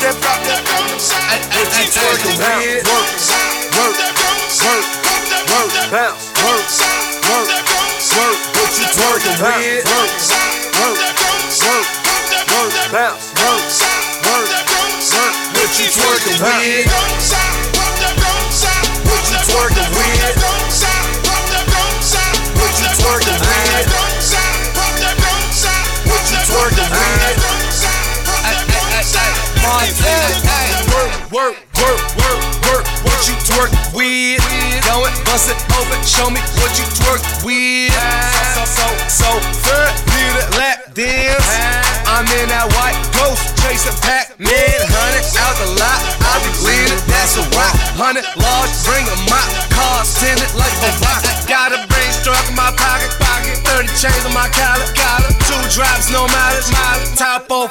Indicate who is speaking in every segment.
Speaker 1: that, drop that. What you twerking with? Work, work, work, work, bounce,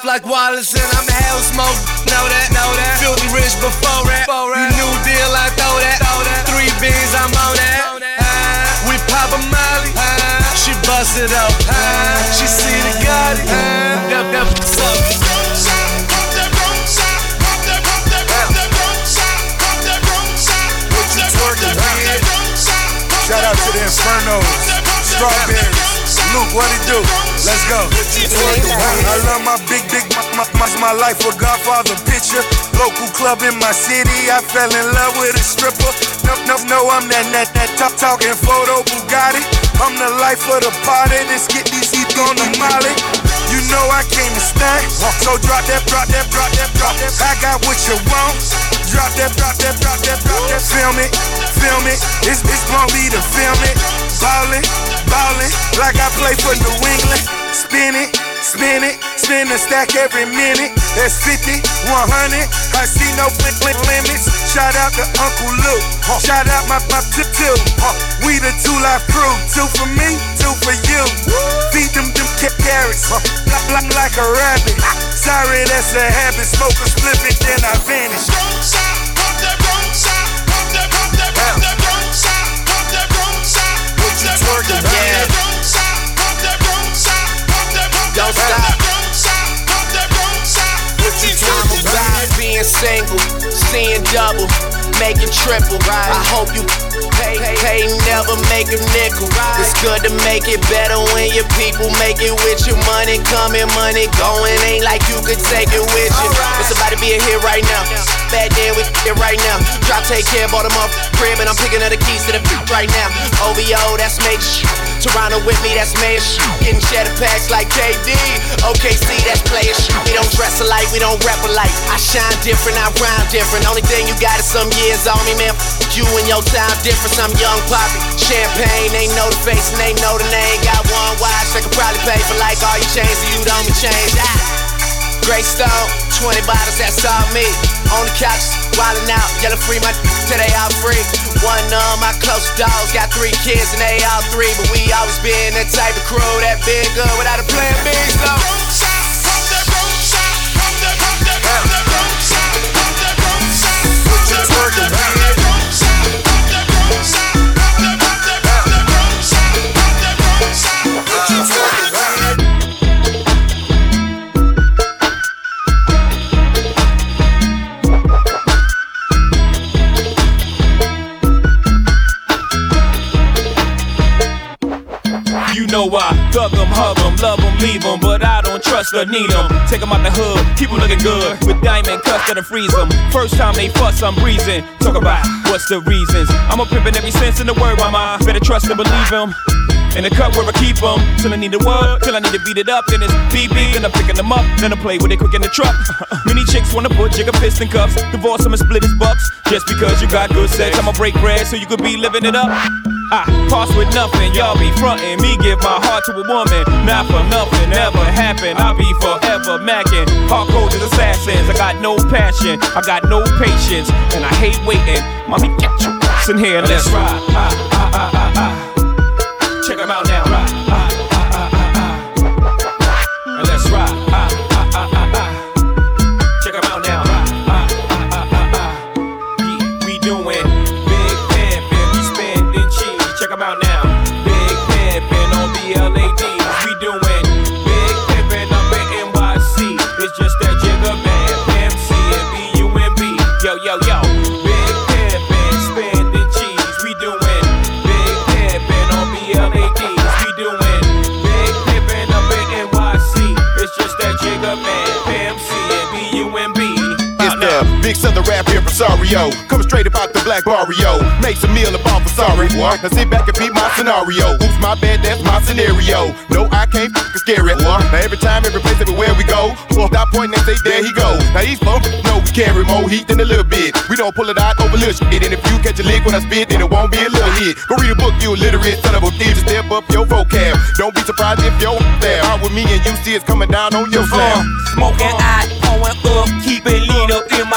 Speaker 1: like Wallace, and I'm hell smoke. What it do? Let's go. I love my big, big, my, my, my life a Godfather picture. Local club in my city, I fell in love with a stripper. No, no, no, I'm that, that, that top talking photo Bugatti. I'm the life of the party. Let's get these heat on the molly. You know I came to stand, so drop that, drop that, drop that, drop that. I got what you want. Drop that, drop that, drop that, drop that. Film it, film it. It's, it's gonna be the film it. Ballin', ballin', like I play for New England. Spin it, spin it, spin a stack every minute. That's 50, 100. I see no limit limits. Shout out to Uncle Luke. Shout out my my two two. We the two life crew. Two for me, two for you. Feed them them ca- carrots. Blah, blah, like a rabbit. Sorry, that's a habit. Smoke a split it, then I vanish. Twerking,
Speaker 2: Yeah. Don't stop.
Speaker 1: What you
Speaker 2: I'm about being single, seeing double, making triple. I hope you pay, pay, never make a nickel. It's good to make it better when your people make it with your money coming, money going. Ain't like you could take it with you. It's somebody to be a hit right now. Bad day with it right now. Drop, take care, bought them off crib, and I'm picking up the keys to the right now. OVO, that's major. Toronto with me, that's major shit. Getting cheddar packs like KD. OKC, that's player shit. We don't dress alike, we don't rap alike. I shine different, I rhyme different. Only thing you got is some years on me, man. F- you and your time different. I'm young poppy. Champagne, they know the face and they know the name. Got one watch, they could probably pay for like all your chains, so you don't be changed. Ah. Great Stone, 20 bottles, that's all me. On the couch, wildin' out, yellow free, my till they all free. One of my close dogs got three kids and they all three, but we always been that type of crew that been good without a plan B. So.
Speaker 3: Hug 'em, love 'em, leave 'em, but I don't trust or need 'em. Take 'em out the hood, keep keep 'em looking good with diamond cuts that'll freeze 'em. First time they fuss, I'm breezing. Talk about what's the reasons. I'm a pimpin' every sense in the word, mama. Better trust and believe 'em. In the cup where I keep 'em. Till I need the word, till I need to beat it up. Then it's BB, then I'm picking them up. Then I play with it quick in the truck. Many chicks wanna put jigger fist in cuffs. Divorce 'em and split his bucks. Just because you got good sex, I'ma break bread so you could be living it up. I pass with nothing, y'all be frontin'. Me give my heart to a woman, not for nothing, never happen. I'll be forever macking. Hardcore assassins, I got no passion, I got no patience, and I hate waiting. Mommy, get your ass in here, let's ride. Ah, ah,
Speaker 4: southern for impresario. Come straight about the black barrio. Make some meal about for sorry, boy. Now sit back and beat my scenario. Oops, my bad, that's my scenario. No, I can't fucking scare it, boy. Now every time, every place, everywhere we go. Boy, stop pointing and say, there he go. Now these folks know we carry more heat than a little bit. We don't pull it out over little shit. And if you catch a lick when I spit, then it won't be a little hit. Go read a book, you illiterate son of a bitch. Step up your vocab. Don't be surprised if your there. Out with me and you see it's coming down on your
Speaker 5: uh, slab. Smoking out, going up, keep it lit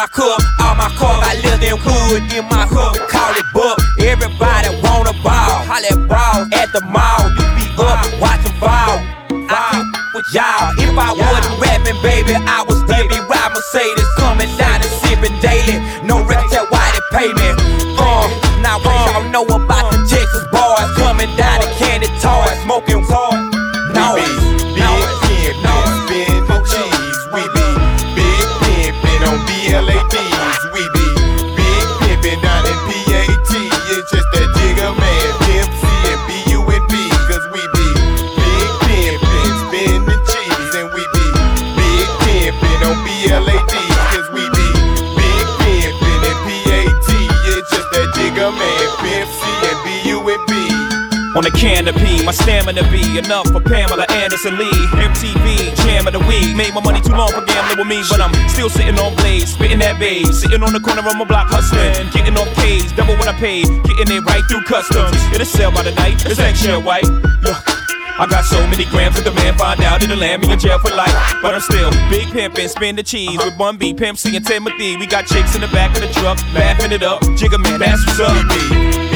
Speaker 5: my cup. All my cars, I live in hood in my hood. Call it buck. Everybody wanna ball. Holla ball at the mall. You be up, watch them ball. I with y'all. If I wasn't rapping, baby, I was Debbie Ride Mercedes. Coming down and sipping daily. No rap that why they pay me. Uh, now what y'all know about the Texas boys Coming down to candy toys. Smoking recently. MTV, jam of the week. Made my money too long for gambling with me, but I'm still sitting on blades, spitting that bass. Sitting on the corner of my block hustling, getting off keys, double what I paid, getting it right through customs. It'll sell by the night, it's eggshell white. I got so many grams that the man find out it'll land me in jail for life. But I'm still big pimpin', spin the cheese with Bun B, Pimp C, and Timothy. We got chicks in the back of the truck, laughing it up. Jigga man, that's what's up.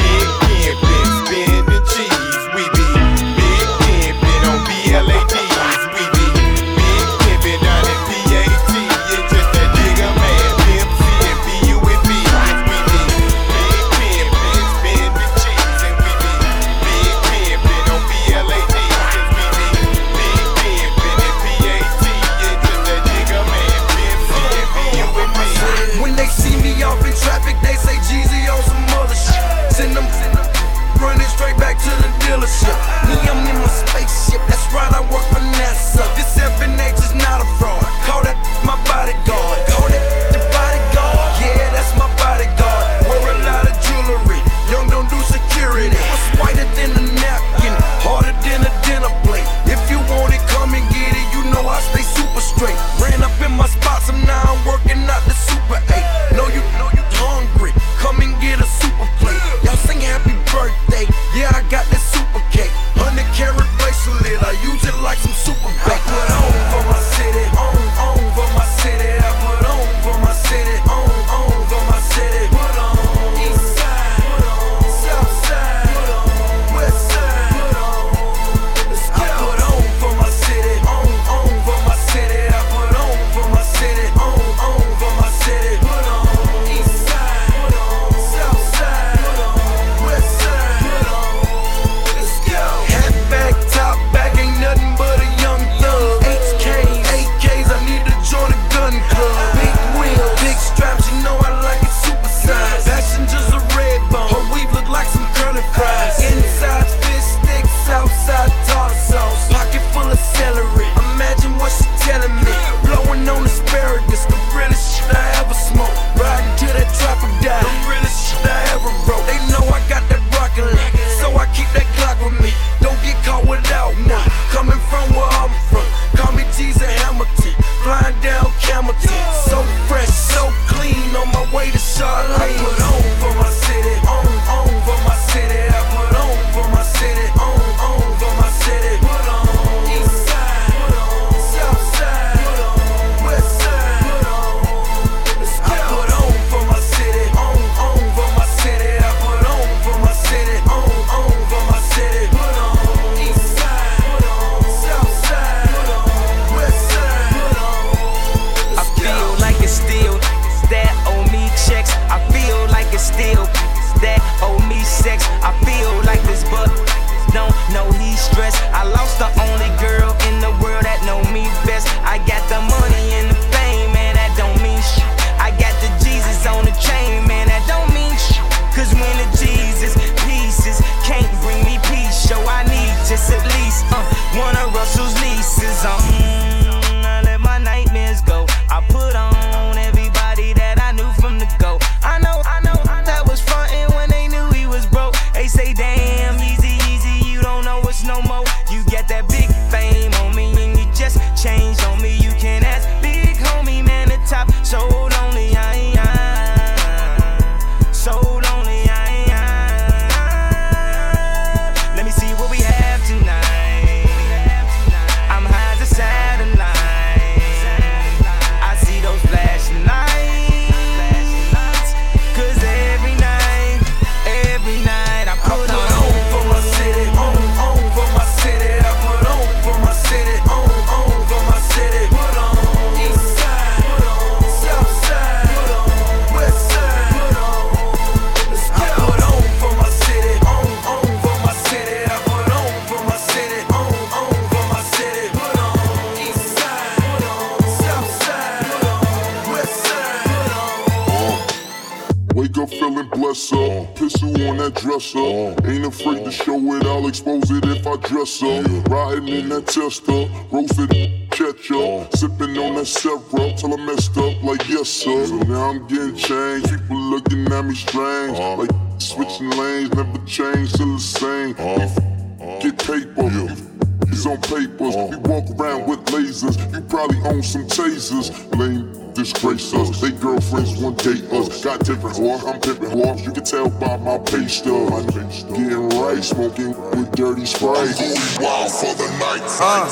Speaker 6: Dresser. Ain't afraid to show it, I'll expose it if I dress up. Riding in that tester, roasted ketchup. Uh. Sipping on that syrup till I messed up like yes sir. So now I'm getting changed, people looking at me strange. Uh. Like switching lanes, never change, still the same. Uh. Get paper. It's on papers. We walk around with lasers. You probably own some tasers. Lame disgrace us. They girlfriends one date us. Got different whore, I'm pimping whore. You can tell by my pay stub. Getting right, smoking with dirty sprite.
Speaker 7: Wild for the night, uh.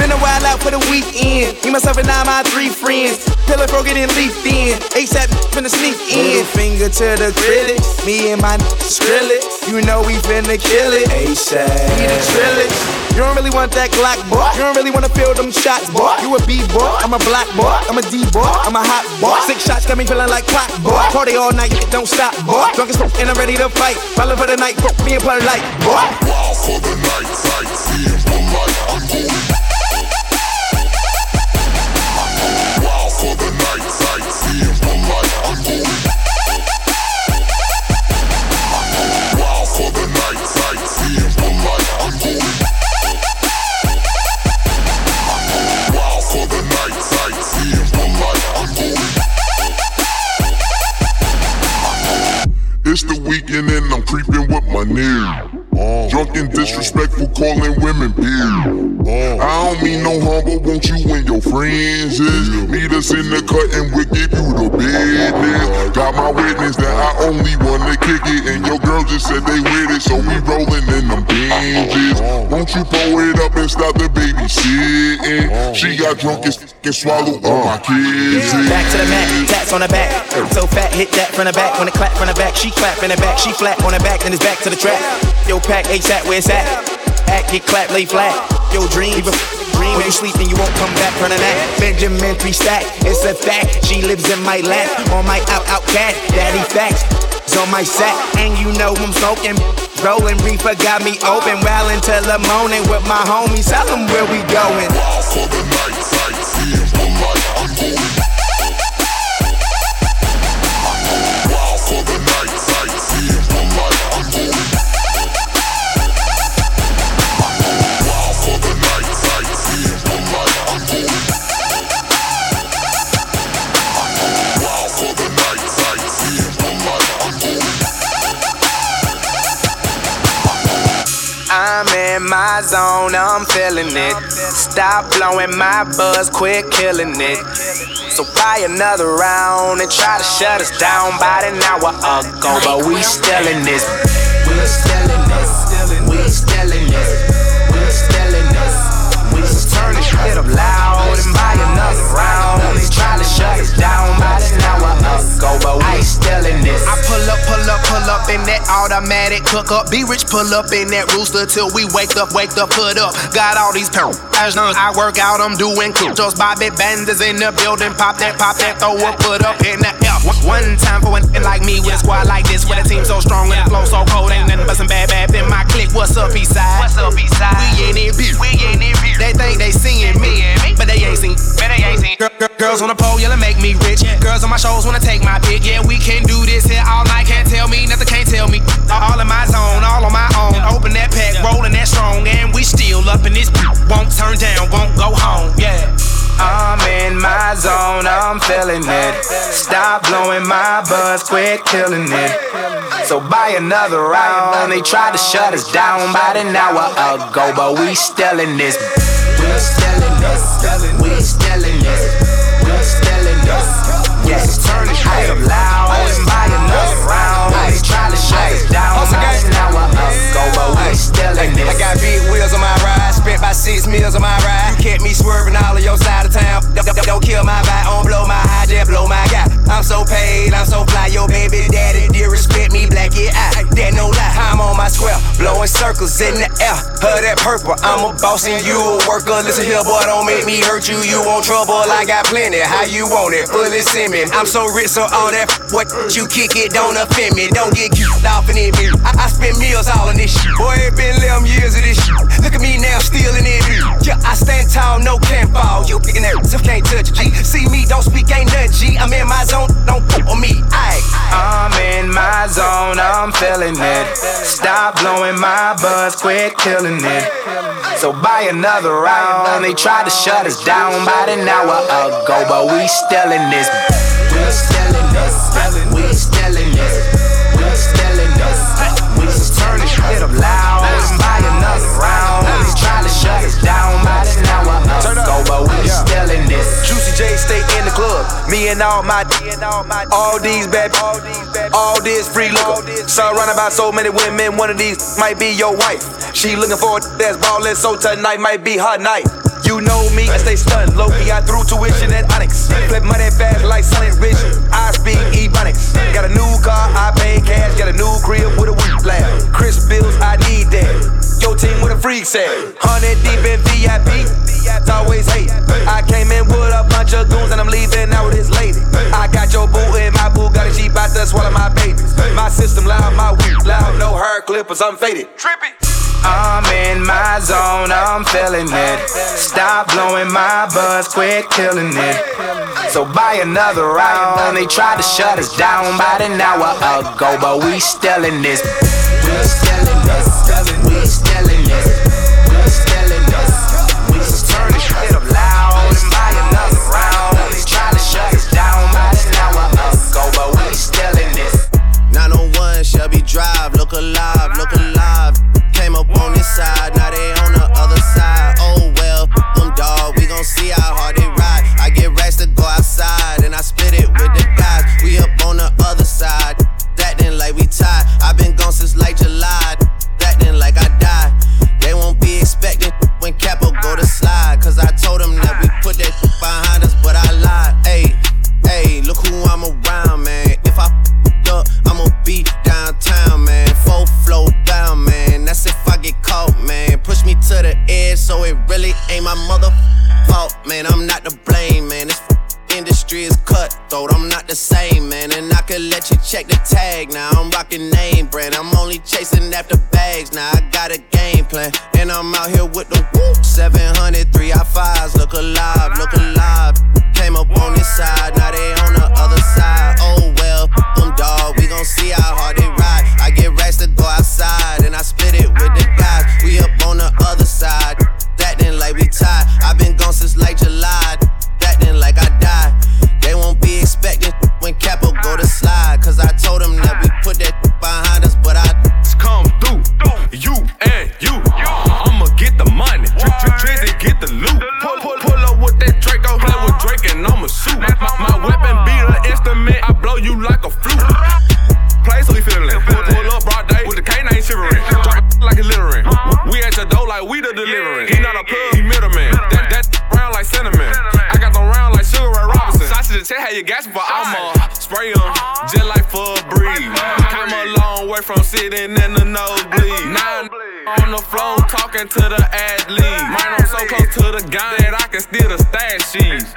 Speaker 8: Been a while out for the weekend. Me, myself, and I, my three friends. Pillar broken and leafed in. ASAP finna sneak in. Finger to the critics. Me and my Skrillex. You know we finna kill it. ASAP. We the trillage. You don't really want that Glock, boy. You don't really wanna feel them shots, boy. You a B boy, I'm a black boy, I'm a D boy, I'm a hot boy. Six shots got me feeling like clock, boy. Party all night, don't stop, boy. Drunk as fuck and I'm ready to fight. Falling for the night, fuck me and Plur like, boy.
Speaker 7: Wild for the night, sight,
Speaker 6: Disrespectful, calling women beer. I don't mean no harm, but won't you friends is meet us in the cut and we'll give you the business. Got my witness that I only wanna kick it, and your girl just said they with it, so we rolling in them binges. Won't you pull it up and stop the babysitting? She got drunk and, and swallowed all my kids.
Speaker 8: Back to the mat, tats on the back. So fat, hit that from the back. When it clap from the back, she clap in the back. She flat on the back, then it's back to the track. Yo, pack ASAP, where it's at? Act, get clap, lay flat. Yo, dream, even dream. When you sleep, then you won't come back from the nap. Benjamin three stack, it's a fact. She lives in my lap, on my out out cat. Daddy facts. It's on my sack, and you know I'm smoking. Rolling reefer got me open, well until the morning with my homies. Tell them where we going.
Speaker 7: Wild for the night, sight, seeing the light, I'm going.
Speaker 9: Zone, I'm feeling it. Stop blowing my buzz, quit killing it. So buy another round and try to shut us down about an hour ago. But we still in this. We still in this. We still in this. We still in this. We just turn this shit up loud and buy another round. And try to shut us down about an hour ago. But we still in this. I pull up, pull up, pull up in that automatic cook up. Be rich, pull up in that rooster till we wake up, wake up, put up. Got all these pounds. As long as I work out, I'm doing cool. Just Bobby Banders in the building. Pop that, pop that, throw up, put up in the air. One- time for an like me with a squad like this. With a team so strong and the flow so cold. Ain't nothing but some bad, bad in my clique. What's up, east side? What's up, east side? We ain't in it, bitch. We in it, bitch. They think they seeing me, but they ain't seen. But they ain't seen. Girl, girl, girls on the pole, yelling make me rich. Girls on my shows wanna take my pick. Yeah, we can do this here all night. Can't tell me nothing, can't tell me. All in my zone, all on my own. Open that pack, rolling that strong, and we still up in this. Won't turn down, won't go home. Yeah. I'm in my zone, I'm feeling it. Stop blowing my buzz, quit killing it. So buy another round. They tried to shut us down about an hour ago, but we still in this. We're still in this. We're still in this. We're still in this. Yes, turn it up loud to shut us down an hour ago, but we still in this.
Speaker 10: I got big wheels on my ride, spent about six meals on my ride. You kept me swerving all of your side of town. Don't, don't, don't kill my vibe, don't blow my high, just blow my guy. I'm so paid, I'm so fly, your baby daddy did respect me, black it eye. That no lie, I'm on my square, blowing
Speaker 2: circles in the air. Her that purple, I'm a boss and you a worker. Listen here, boy, don't make me hurt you. You want trouble, I got plenty. How you want it? Fully send me. I'm so rich, so all that what you kick it don't offend me. Don't get cute off in it. I, I spend meals all in this shit. Boy, it been 11 years of this shit. Look at me now, still in it. Yeah, I stand tall, no can't fall. You picking that, so can't touch G. See me, don't speak, ain't nothing G. I'm in my zone, don't put on me. Aye.
Speaker 9: I'm in my zone, I'm feeling it. Stop blowing my buzz, quit killing it. So buy another round. They tried to shut us down about an hour ago, but we still in this. We still in this. We
Speaker 2: Juicy J stay in the club. Me and all my, all these bad, all this free liquor. Surrounded by so many women, one of these might be your wife. She looking for a that's ballin', so tonight might be her night. You know me, I stay stunned. Low key, I threw tuition at Onyx. Flip money fast like Sonic Rich. I speak Ebonics. Got a new car, I pay cash. Got a new crib with a week lab. Chris bills, I need that. Your team with a freak set. Hundred deep in VIP. It's always hate. I came in with a bunch of goons and I'm leaving out with this lady. I got your boo in my boo, got a Jeep out there swallow my babies. My system loud, my weed loud, no hair clippers, I'm faded. Trippy.
Speaker 9: I'm in my zone, I'm feeling it. Stop blowing my buzz, quit killing it. So buy another round. They tried to shut us down about an hour ago, but we still in this. We still in this.
Speaker 2: Now I got a game plan. And I'm out here with the whoop. 700, 3 I fives. Look alive, look alive.
Speaker 11: Nosebleed. Nine on the floor talking to the athlete. Mine I'm so close to the gun that I can steal the stash sheets.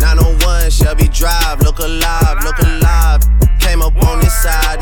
Speaker 2: 901 Shelby Drive, look alive, look alive. Came up on this side,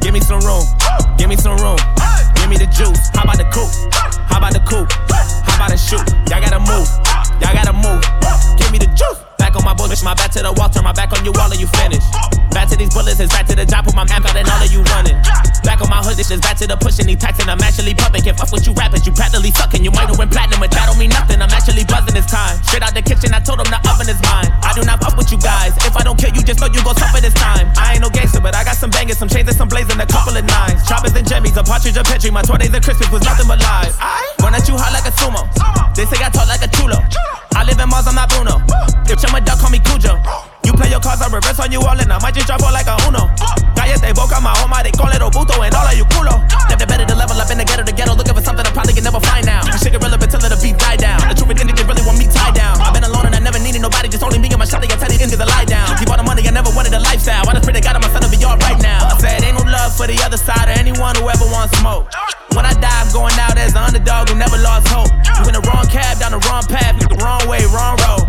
Speaker 12: Give me some room. Give me some room. Give me the juice. How about the coupe? How about the coupe? How about the shoot? Y'all gotta move. Y'all gotta move. Give me the juice. Back on my bullshit, my back to the wall, turn my back on you all and you finish. Back to these bullets, it's back to the job, put my map out and all of you running. Back on my hood, is back to the pushing, these taxing, I'm actually pumping. Can't fuck with you rappers, you practically sucking. You might went platinum, but that don't mean nothing. I'm actually buzzing this time. Straight out the kitchen, I told them the oven is mine. I do not fuck with you guys. If I don't kill you, just know you gon' suffer this time. Some chains and some blazing, a couple of nines. Choppers and jimmies, a partridge, a petri. My 20s and Christmas was nothing but lies. I Run at you hot like a sumo. They say I talk like a chulo. I live in Mars, I'm not Bruno. If I'm a duck, call me Cujo. You play your cards, I reverse on you all, and I might just drop all like a Uno. Cállate boca, my home, they call it Obuto, and all of you culo. Never better to level up in the ghetto, the ghetto, looking for something I probably can never find for the other side or anyone who ever wants smoke. When I die, I'm going out as an underdog who never lost hope. You in the wrong cab, down the wrong path, the wrong way, wrong road.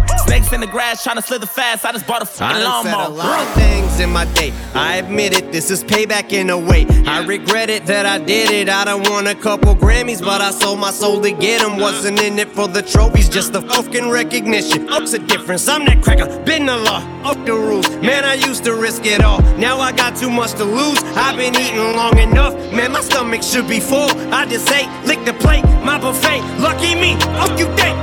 Speaker 12: In the grass, trying to slither fast. I just bought a fucking lawnmower.
Speaker 13: a lot of things in my day. I admit it, this is payback in a way. I regret it that I did it. I done won a couple Grammys, but I sold my soul to get them. Wasn't in it for the trophies, just the fucking recognition. Oh. Up's a difference. I'm that cracker, been the law, up the rules. Man, I used to risk it all. Now I got too much to lose. I've been eating long enough. Man, my stomach should be full. I just ate, lick the plate, my buffet. Lucky me, fuck you think.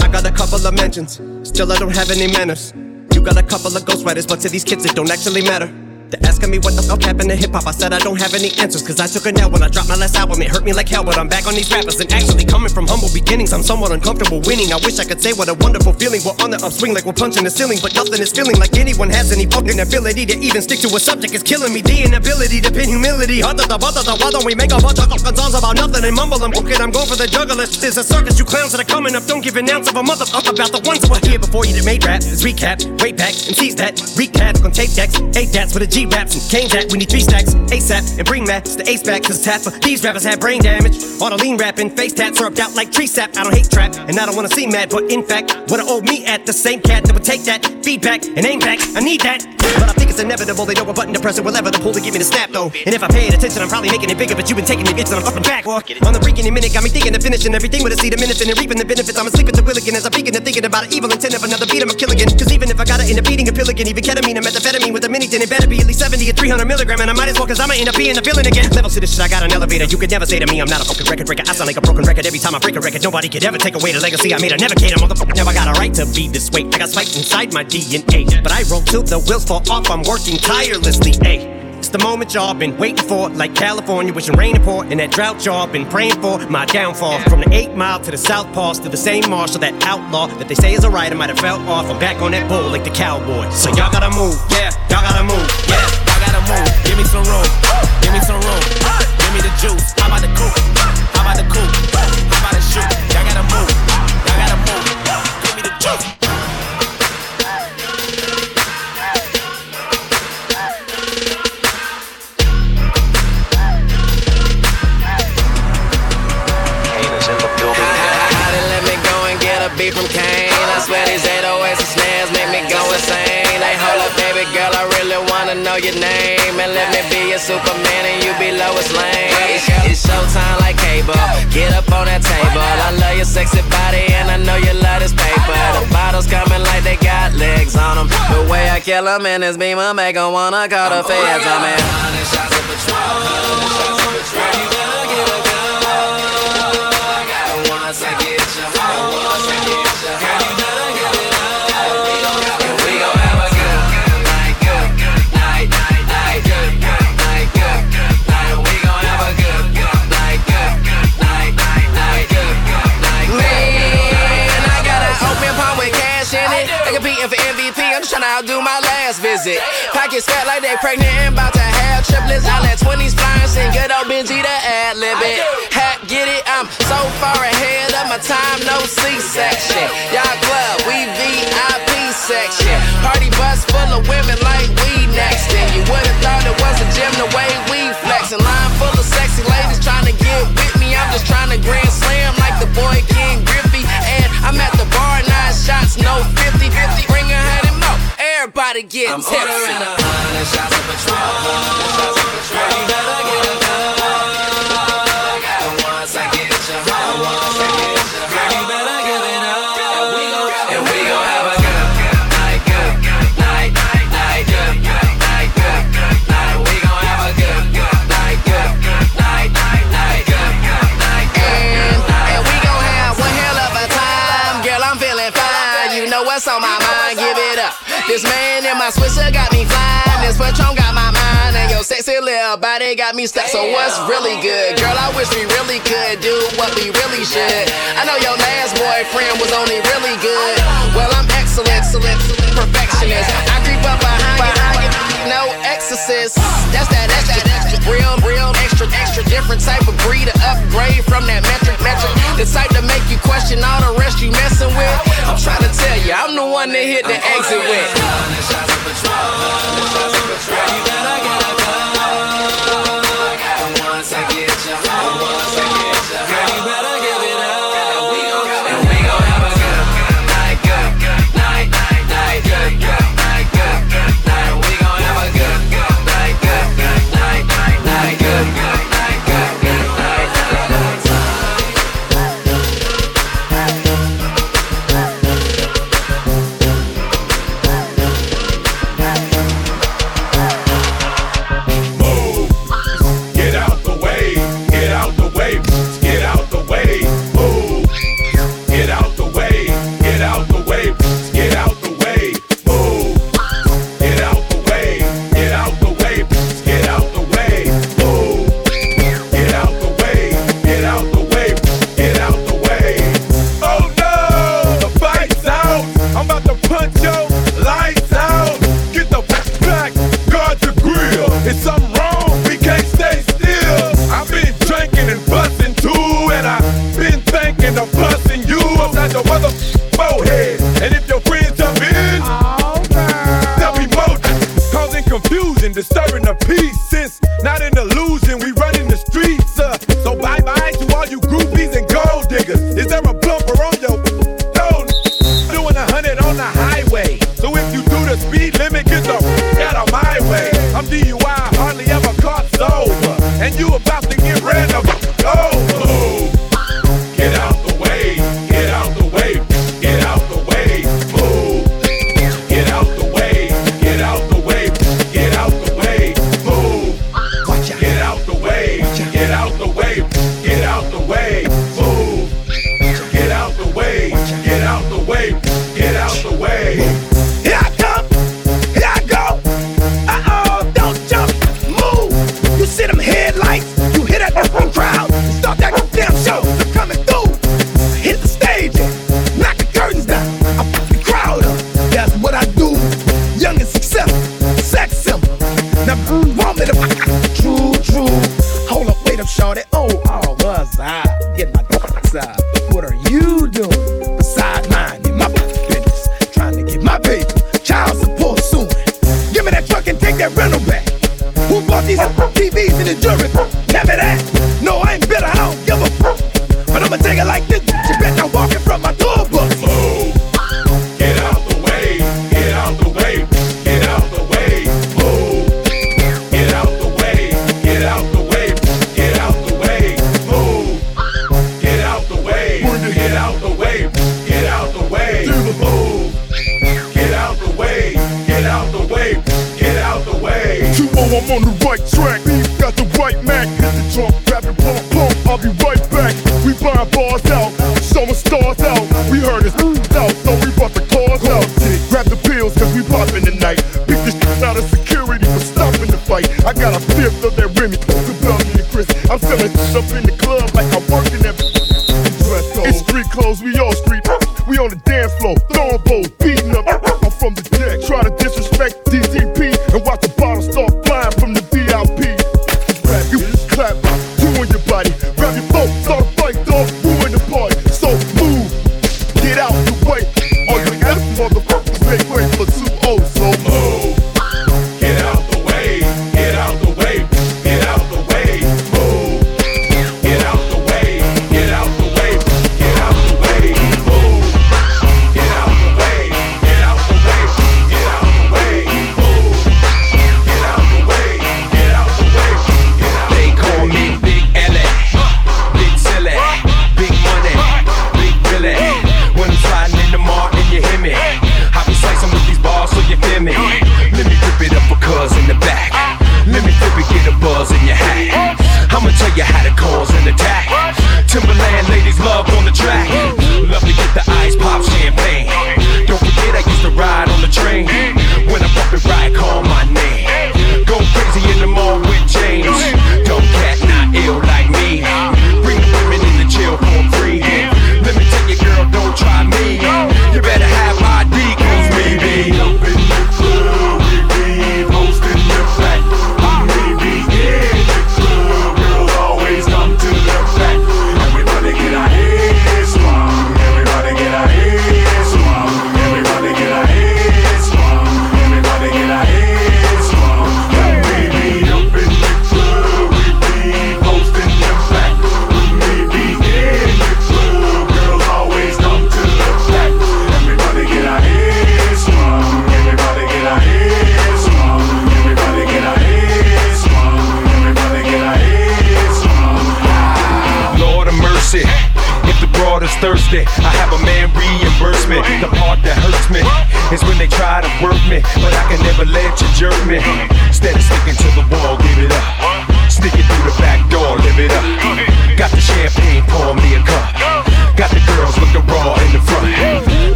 Speaker 13: I got a couple of mentions, still I don't have any manners. You got a couple of ghostwriters, but to these kids it don't actually matter. They're asking me what the fuck happened to hip hop. I said I don't have any answers, cause I took a L when I dropped my last album. It hurt me like hell, but I'm back on these rappers. And actually, coming from humble beginnings, I'm somewhat uncomfortable winning. I wish I could say what a wonderful feeling. We're on the upswing like we're punching the ceiling, but nothing is feeling like anyone has any fucking ability to even stick to a subject. It's killing me. The inability to pin humility. Why don't we make a bunch of fucking songs about nothing and mumble them? it? I'm going for the juggler. There's a circus, you clowns that are coming up. Don't give an ounce of a motherfucker about the ones that were here before you that made rap. It's recap, way back, and seize that. Recap on tape decks, eight dats with a G raps and cane that. We need three stacks, ASAP, and bring that. The ace back, cause tap these rappers had brain damage. All the lean rapping, face tats syrup out like tree sap. I don't hate trap, and I don't wanna see mad, but in fact, what I owe me at the same cat that would take that feedback and aim back. I need that. But I think it's inevitable. They know what button to press and whatever the pull to give me the snap though. And if I paid attention, I'm probably making it bigger, but you've been taking it bitch, and I'm fucking back. Or on the freaking minute, got me thinking of finishing everything with a seed, a minute, and reaping the benefits. I'm asleep at the wheel again as I'm peeking and thinking about an evil intent of another beat. I'm a kill again. Cause even if I gotta end up beating a pill again, even ketamine and methamphetamine with a mini, then it better be at least 70 or 300 milligram. And I might as well, cause I'ma end up being a villain again. Levels to this shit, I got an elevator. You could never say to me, I'm not a fucking record breaker. I sound like a broken record every time I break a record. Nobody could ever take away the legacy I made. I never cater, motherfucker. Never got a right to be this way. I got spiked inside my DNA. But I roll till the wheels off. I'm working tirelessly. Ayy. It's the moment y'all been waiting for, like California, wishing rain to pour, and that drought y'all been praying for. My downfall from the eight mile to the south pass to the same marshal, that outlaw that they say is a rider might have fell off. I'm back on that bull like the cowboy. So y'all gotta move, yeah, y'all gotta move, yeah, y'all gotta move. Give me some room, give me some room, give me the juice. How about the coupe? How about the coupe? How about the shoot? Y'all gotta move, y'all gotta move. Give me the juice.
Speaker 14: Superman and you be Lois Lane. It's, showtime like cable. Get up on that table. I love your sexy body and I know you love this paper. The bottles coming like they got legs on them. The way I kill them in this beamer make 'em wanna call the feds on me. Shots of Patron. Girl, you better a. Once I get you once I get you home, Just tryna outdo my last visit. Pockets fat like they pregnant and about to have triplets. I let 20s fly and sing good old Benji to ad lib it. Get it? I'm so far ahead of my time, no C-section. Y'all club, we VIP section. Party bus full of women like we next. And you would've thought it was a gym the way we flexing. Line full of sexy ladies trying to get with me. I'm just trying to grand slam like the boy Ken Griffey. And I'm at the bar, nine shots, no 50 50. Bring a hundred more. Everybody get I'm tipsy. ordering a hundred shots of Patron. Girl, you better get a hug. And once I get you home, this man and my switcher got me flying. This Patron got my mind and your sexy little body got me stuck. So what's really good, girl? I wish we really could do what we really should. I know your last boyfriend was only really good. Well, I'm excellent, excellent, perfectionist. I creep up behind, you, no exorcist. That's that that extra, extra, real, real, extra, extra, different type of breed, upgrade from that mental metric. The type to make you question all the rest you messing with. I'm trying to tell you, I'm the one that hit the exit with.
Speaker 15: Shots. You better get
Speaker 16: a
Speaker 17: gun. And
Speaker 18: once I get you home, once I get
Speaker 19: you home.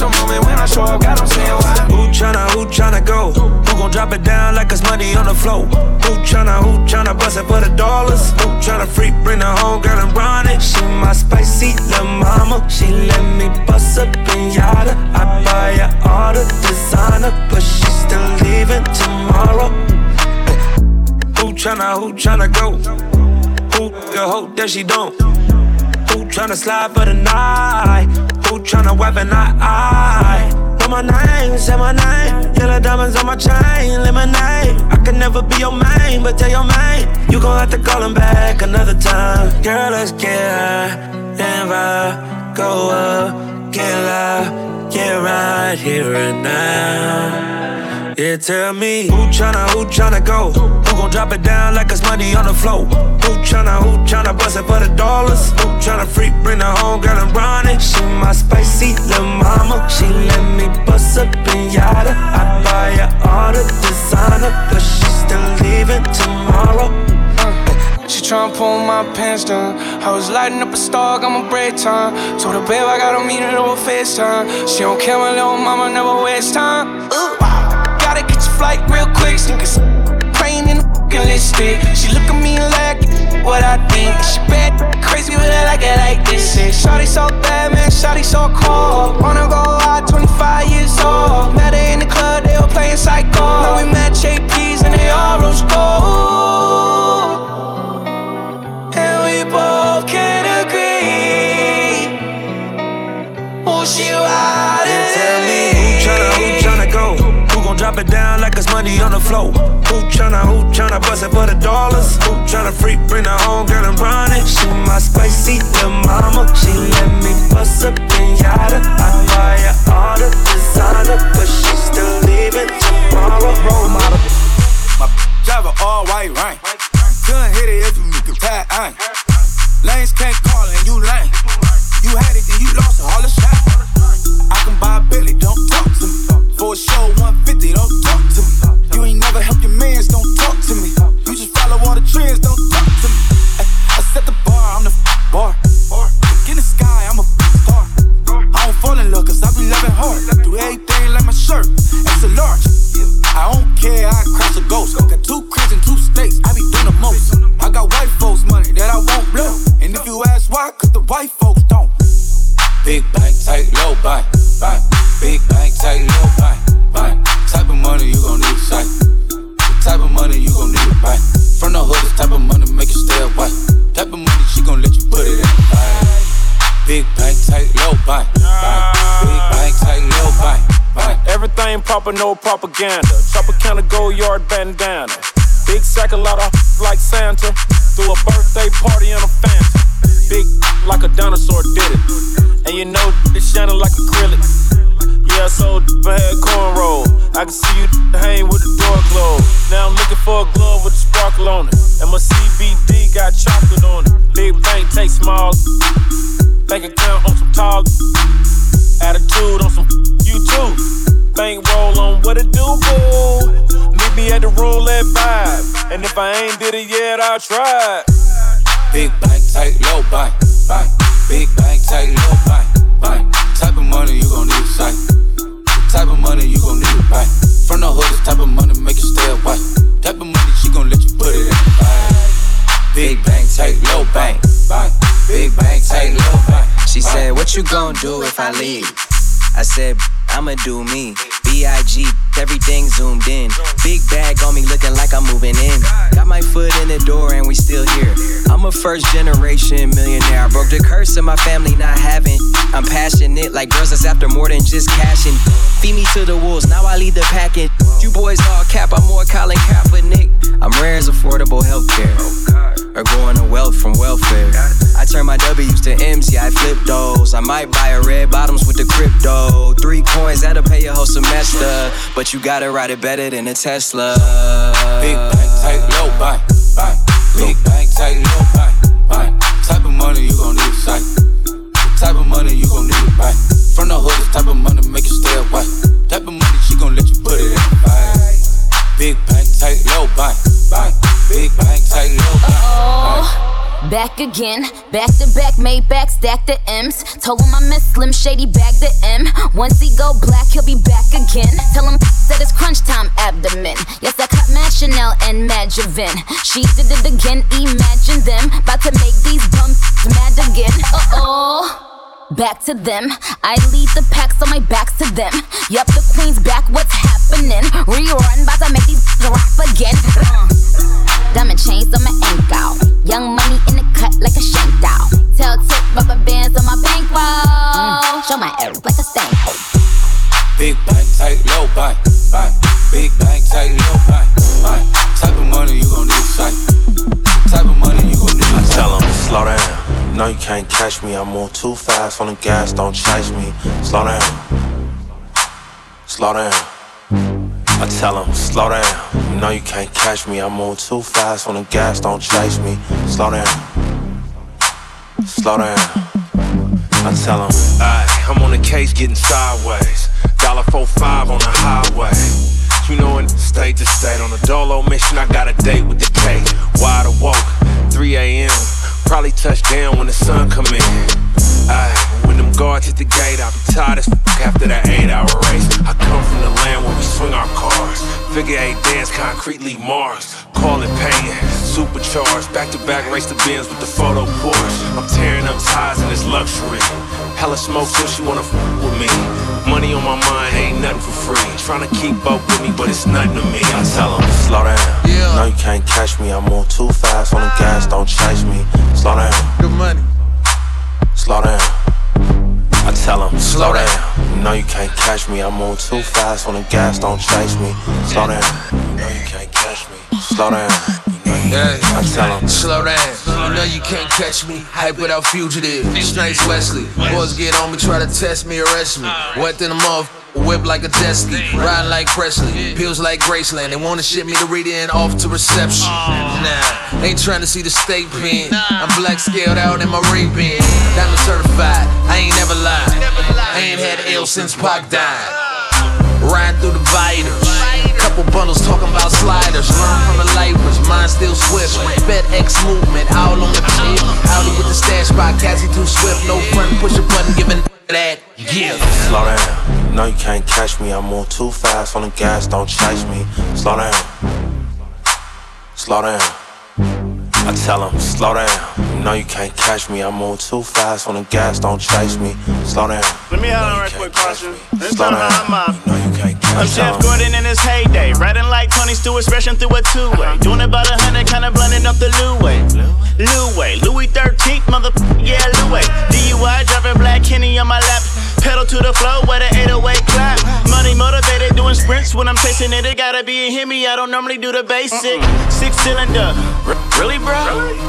Speaker 19: it's moment when I show up, God, I'm saying why.
Speaker 20: Who tryna, who tryna go? Who gon' drop it down like it's money on the floor? Who tryna, who tryna bust it for the dollars? Who tryna freak, bring the whole girl and run it? She my spicy little mama. She let me bust a piñata. I buy her all the designer, but she's still leaving tomorrow. Who tryna, who tryna go? Who the hope that she don't? Who tryna slide for the night? tryna weapon I, I. But my name, say my name. Yellow diamonds on my chain, lemonade. I can never be your main, but tell your main. You gon' have to call him back another time. Girl, let's get high, then. Go up, get loud, get right here and now. Yeah, tell me who tryna, who tryna go? Who gon' drop it down like it's money on the floor? Who tryna, who tryna bust it for the dollars? Who tryna freak, bring the home, girl, I'm running. She my spicy little mama. She let me bust a pinata. I buy her all the designer, but she's still leaving tomorrow.
Speaker 19: She tryna pull my pants down. I was lighting up a star, got my break time. Told her, babe, I gotta meet her over FaceTime. She don't care, my little mama never waste time. Ooh flight real quick, niggas praying in the listed. She look at me like what I think. She bad, crazy, but I like it like this. Shawty so bad, man, shawty so cold. Wanna go out, 25 years old. Met her in the club, they were playing psycho. Now we met JP's and they all rose gold. And we both can agree. Oh, she riding.
Speaker 20: It down like it's money on the floor? Who tryna, who tryna bust it for the dollars? Who tryna freak, bring her home, girl, and run it? She my spicy little mama. She let me bust a pinata. I buy her all the designer, but she still leaving tomorrow. Role model.
Speaker 21: My drive a all white rain. Couldn't hit it if you can pat ain't. Lanes can't call and you lame. You had it and you lost all the shine. I can buy a Billy, don't talk to me. For a show 150, don't talk to me. You ain't never helped your mans, don't talk to me. You just follow all the trends, don't talk to me. Ay, I set the bar, I'm the bar. Look in the sky, I'm a star. I don't fall in love cause I be loving hard. Do everything like my shirt, extra large. I don't care, I crash a ghost. Got two cribs and two states, I be doing the most. I got white folks' money that I won't blow. And if you ask why, cause the white folks don't. Big bank, tight, low buy, buy. Big bank, tight, low buy, buy. Type of money you gon' need to sight. The type of money you gon' need to buy. From the hood, this type of money make you stay away. Type of money she gon' let you put it in the. Big bank, tight, low buy, buy. Big bank, tight, low buy, buy.
Speaker 3: Everything proper, no propaganda. Chopper counter, go yard bandana. Big sack, a lot of like Santa. Threw a birthday party in a Fanta. Big like a dinosaur did it. And you know it's shining like acrylic. Yeah, I sold I had cornrow. I can see you hang with the door closed. Now I'm looking for a glove with a sparkle on it. And my CBD got chocolate on it. Big bank, take small. Bank account on some tall. Attitude on some you too. Bank roll on what it do, boo. Meet me at the roulette vibe. And if I ain't did it yet, I'll try.
Speaker 21: Big bank, take low buy, buy. Big bank, tight, low buy, buy. Type of money you gon' need to sight. The type of money you gon' need to buy. From the hood, this type of money make you stay away. Type of money she gon' let you put it in the bag. Big bank, take low bank, buy. Big bank, tight, low buy.
Speaker 22: She said, What you gon' do if I leave? I said, I'ma do me. B.I.G. Everything zoomed in. Big bag on me looking like I'm moving in. Got my foot in the door and we still here. I'm a first generation millionaire. I broke the curse of my family not having. I'm passionate like girls that's after more than just cashing. Feed me to the wolves, now I lead the packing. You boys all cap, I'm more Colin Kaepernick. I'm rare as affordable healthcare. Or going to wealth from welfare. I turn my W's to M's, yeah, I flip those. I might buy a red bottoms with the crypto. Three coins, that'll pay your whole semester. But you gotta ride it better than a Tesla.
Speaker 21: Big
Speaker 23: Back again, back to back, made back, stack the M's. Told him I miss Slim Shady, bag the M. Once he go black, he'll be back again. Tell him that it's crunch time abdomen. Yes, I cut Mad Chanel and Mad Javin. She did it again, imagine them. About to make these bums mad again. Uh oh. Back to them. I lead the pack, so my back's to them. Yup, the queen's back, what's happening? Rerun, about to make these rap again. Uh. Diamond chains on my ankle. Young money in the cut like a shank doll. Tell tip rubber bands on my bankroll. Mm. Show my ass like a stank
Speaker 21: Big bank, tight, low buy, buy. Big bank, tight, low buy, buy. Type of money you gon' need to sight. Type of money you gon' need to
Speaker 24: I tell 'em slow down. No, you can't catch me. I move too fast on the gas. Don't chase me. Slow down. Slow down. I tell 'em slow down. You know you can't catch me. I'm move too fast on the gas. Don't chase me. Slow down. Slow down. I tell Aight, I'm on the case getting sideways. Dollar four five on the highway. You know, in state to state on a dolo mission, I got a date with the cake. Wide awoke, 3 a.m. Probably touch down when the sun come in. Aye, when them guards hit the gate, I'll be tired as Figure eight dance, concretely Mars. Call it pain, supercharged. Back to back race the bins with the photo Porsche. I'm tearing up ties in this luxury. Hella smoke, so she wanna f with me. Money on my mind, ain't nothing for free. Tryna keep up with me, but it's nothing to me. I tell 'em, slow down. Yeah. No, you can't catch me. I move too fast on the gas, don't chase me. Slow down.
Speaker 1: Good money.
Speaker 24: Slow down. I tell 'em, slow down. No, you can't catch me. I move too fast on the gas, don't chase me. Slow down. you know you can't catch me. Slow down.
Speaker 25: Yeah,
Speaker 24: I tell
Speaker 25: slow down. You know you can't catch me. Hype without fugitive. Snipes Wesley. Boys get on me, try to test me, arrest me. Wet in the mouth. Whip like a jet ski, riding like Presley, pills like Graceland. They wanna ship me to read in off to reception. Nah, ain't trying to see the state pen. I'm black scaled out in my ring bin. Diamond certified, I ain't never lied. I ain't had ill since Pac died. Riding through the vitals. Couple bundles talking about sliders. Learn from the lifers, mine still swift. FedEx movement, all on the tip. Audi with the stash by Cassie too swift. No front, push a button, giving that gift.
Speaker 24: Slow down. No, you can't catch me. I move too fast on the gas, don't chase me. Slow down. Slow down. I tell 'em, slow down. No, you can't catch me. I move too fast on the gas, don't chase me. Slow down.
Speaker 26: Let me on right quick. Let's
Speaker 24: Slow down. No, you can't
Speaker 26: I'm Jeff. Gordon in his heyday, riding like Tony Stewart, smashing through a two-way. Doing about a hundred, kinda blending when I'm chasing it. It gotta be a Hemi, I don't normally do the basic. Six cylinder, really, bro?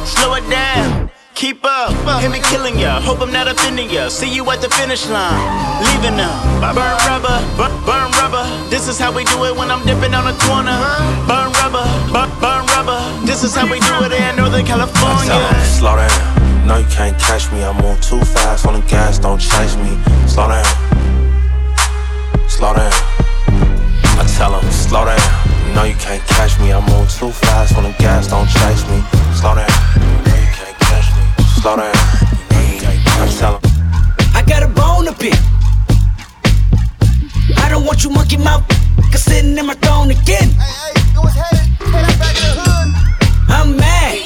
Speaker 26: Slow it down. Keep up, hit me killing ya. Hope I'm not offending ya. See you at the finish line, leaving them. Burn rubber, burn, burn rubber. This is how we do it when I'm dipping on a corner. Burn rubber, burn, burn rubber. This is how we do it in Northern California.
Speaker 24: slow down. No, you can't catch me. I'm move too fast on the gas, don't chase me. Slow down. Slow down. I tell 'em, slow down. No, you can't catch me. I move too fast on the gas, don't chase me. Slow down. No, you can't catch me. Slow down. I tell 'em.
Speaker 27: I got a bone to pick. I don't want you monkey mouth cause sitting in my throne again. I'm mad,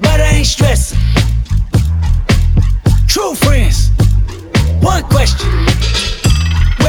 Speaker 27: but I ain't stressing. True friends. One question.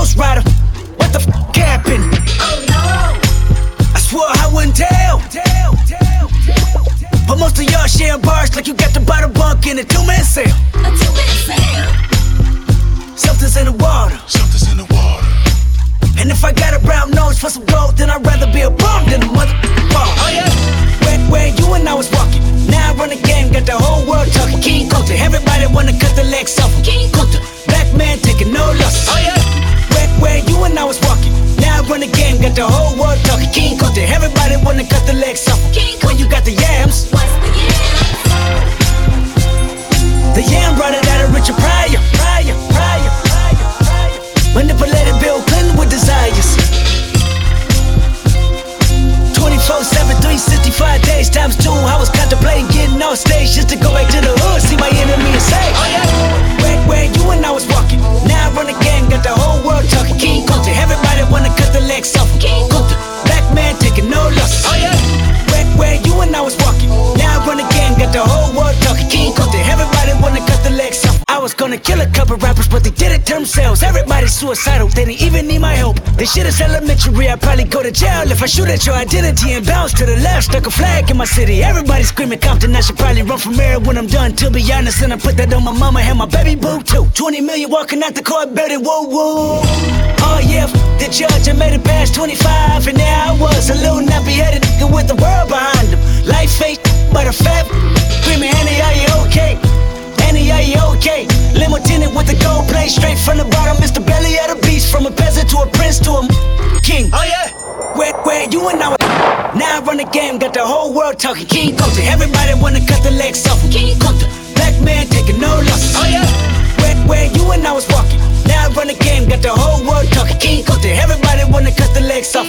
Speaker 27: ghost rider. What the f happened? Oh no! I swore I wouldn't tell. Tell, tell, tell, tell. But most of y'all sharing bars like you got to buy the bunk in a two-man sale. A two-man sale. Something's in the water. Something's in the water. And if I got a brown nose for some gold, then I'd rather be a bum than a mother bum. Oh yeah. Where, where you and I was walking. Now I run the game, got the whole world talking. King Kunta, everybody wanna cut the legs off him. King Kunta, black man taking no losses. Oh yeah. Where, where you and I was walking. Now I run the game, got the whole world talking. King Kunta, everybody wanna cut the legs off. When you got the yams. What's the yams? The yam brought it out of Richard Pryor. Pryor, Pryor, Pryor, Pryor. Manipulated Bill Clinton with desires. 24 7, 365 days times two. I was contemplating getting off stage just to go back to the hood, see my enemy and say, Oh yeah. Where, where you and I was walking. Now I run the game, got the whole world talking. King Kunta, everybody wanna cut the legs off. him. King Kunta, black man taking no losses. Oh yeah. Gonna kill a couple rappers, but they did it to themselves. Everybody's suicidal, they didn't even need my help. They shit is elementary, I'd probably go to jail if I shoot at your identity and bounce to the left. Stuck a flag in my city, everybody screaming Compton. I should probably run from here when I'm done. To be honest, and I put that on my mama and my baby boo too. 20 million walking out the court, building woo woo. Oh yeah, the judge, I made it past 25, and there I was, a little nappy headed nigga with the world behind him. Life ain't but a fat, the plate, straight from the bottom. Mr. Belly of the beast, from a peasant to a prince to a king. Oh yeah. Where, where you and I Now I run the game, got the whole world talking. King Kunta, everybody wanna cut the legs off. King Kunta, black man taking no losses. Oh yeah. Where, where you and I was walking. Now I run the game, got the whole world talking. King Kunta, everybody wanna cut the legs off.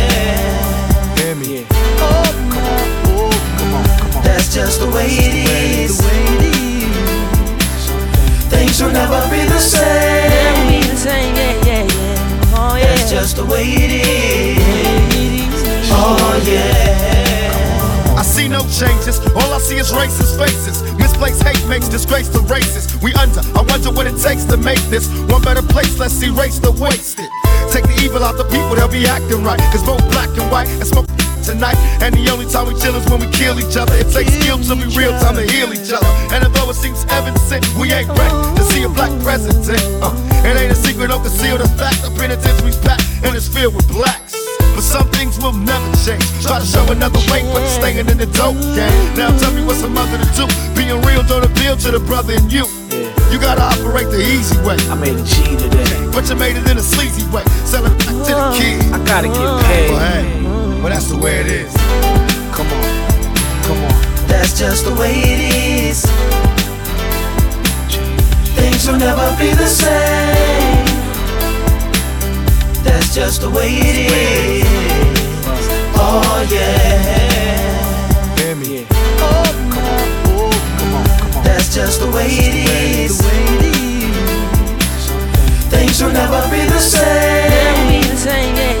Speaker 27: That's just the way it is. Things will never be the same. That's just the way it is. Oh yeah.
Speaker 28: I see no changes, all I see is racist faces. Misplaced hate makes disgrace to races. We under, I wonder what it takes to make this one better place. Let's erase the wasted. Take the evil out the people, they'll be acting right. Cause both black and white and smoke tonight. And the only time we chill is when we kill each other. It takes skill to be real time to heal each other. And although it seems evident, we ain't ready to see a black president. Uh, it ain't a secret, don't conceal the fact. The penitentiary's packed and it's filled with blacks. But some things will never change. Try to show another way, but you're staying in the dope game. Now tell me what's a mother to do. Being real don't appeal to the brother in you. You gotta operate the easy way. I made a G today. But you made it in a sleazy way. Sell it back to the kid. I gotta get paid. Well, hey, well, that's the way it is. Come on, come on.
Speaker 27: That's just the way it is. Things will never be the same. That's just the way it is. Oh yeah.
Speaker 28: Hear me. Oh, come on, oh, come on, come on.
Speaker 27: That's just the way it is. Things will never be the same.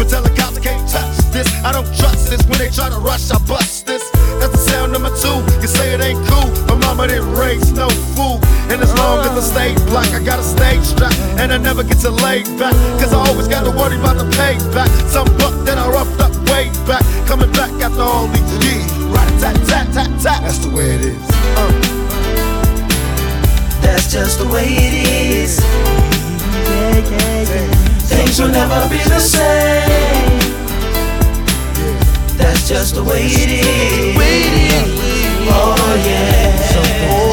Speaker 28: But tell I can't touch this. I don't trust this. When they try to rush, I bust this. That's the sound number two. You say it ain't cool. My mama didn't raise no fool. And as long as I stay black, I got a stage strap. And I never get to lay back. Cause I always got to worry about the payback. Some buck that I roughed up way back. Coming back after all these years. Right, tat, tat, tat, tat. That's the way it is. Uh.
Speaker 27: That's just the way it is. Things will never be the same. That's just the way it is. Oh yeah.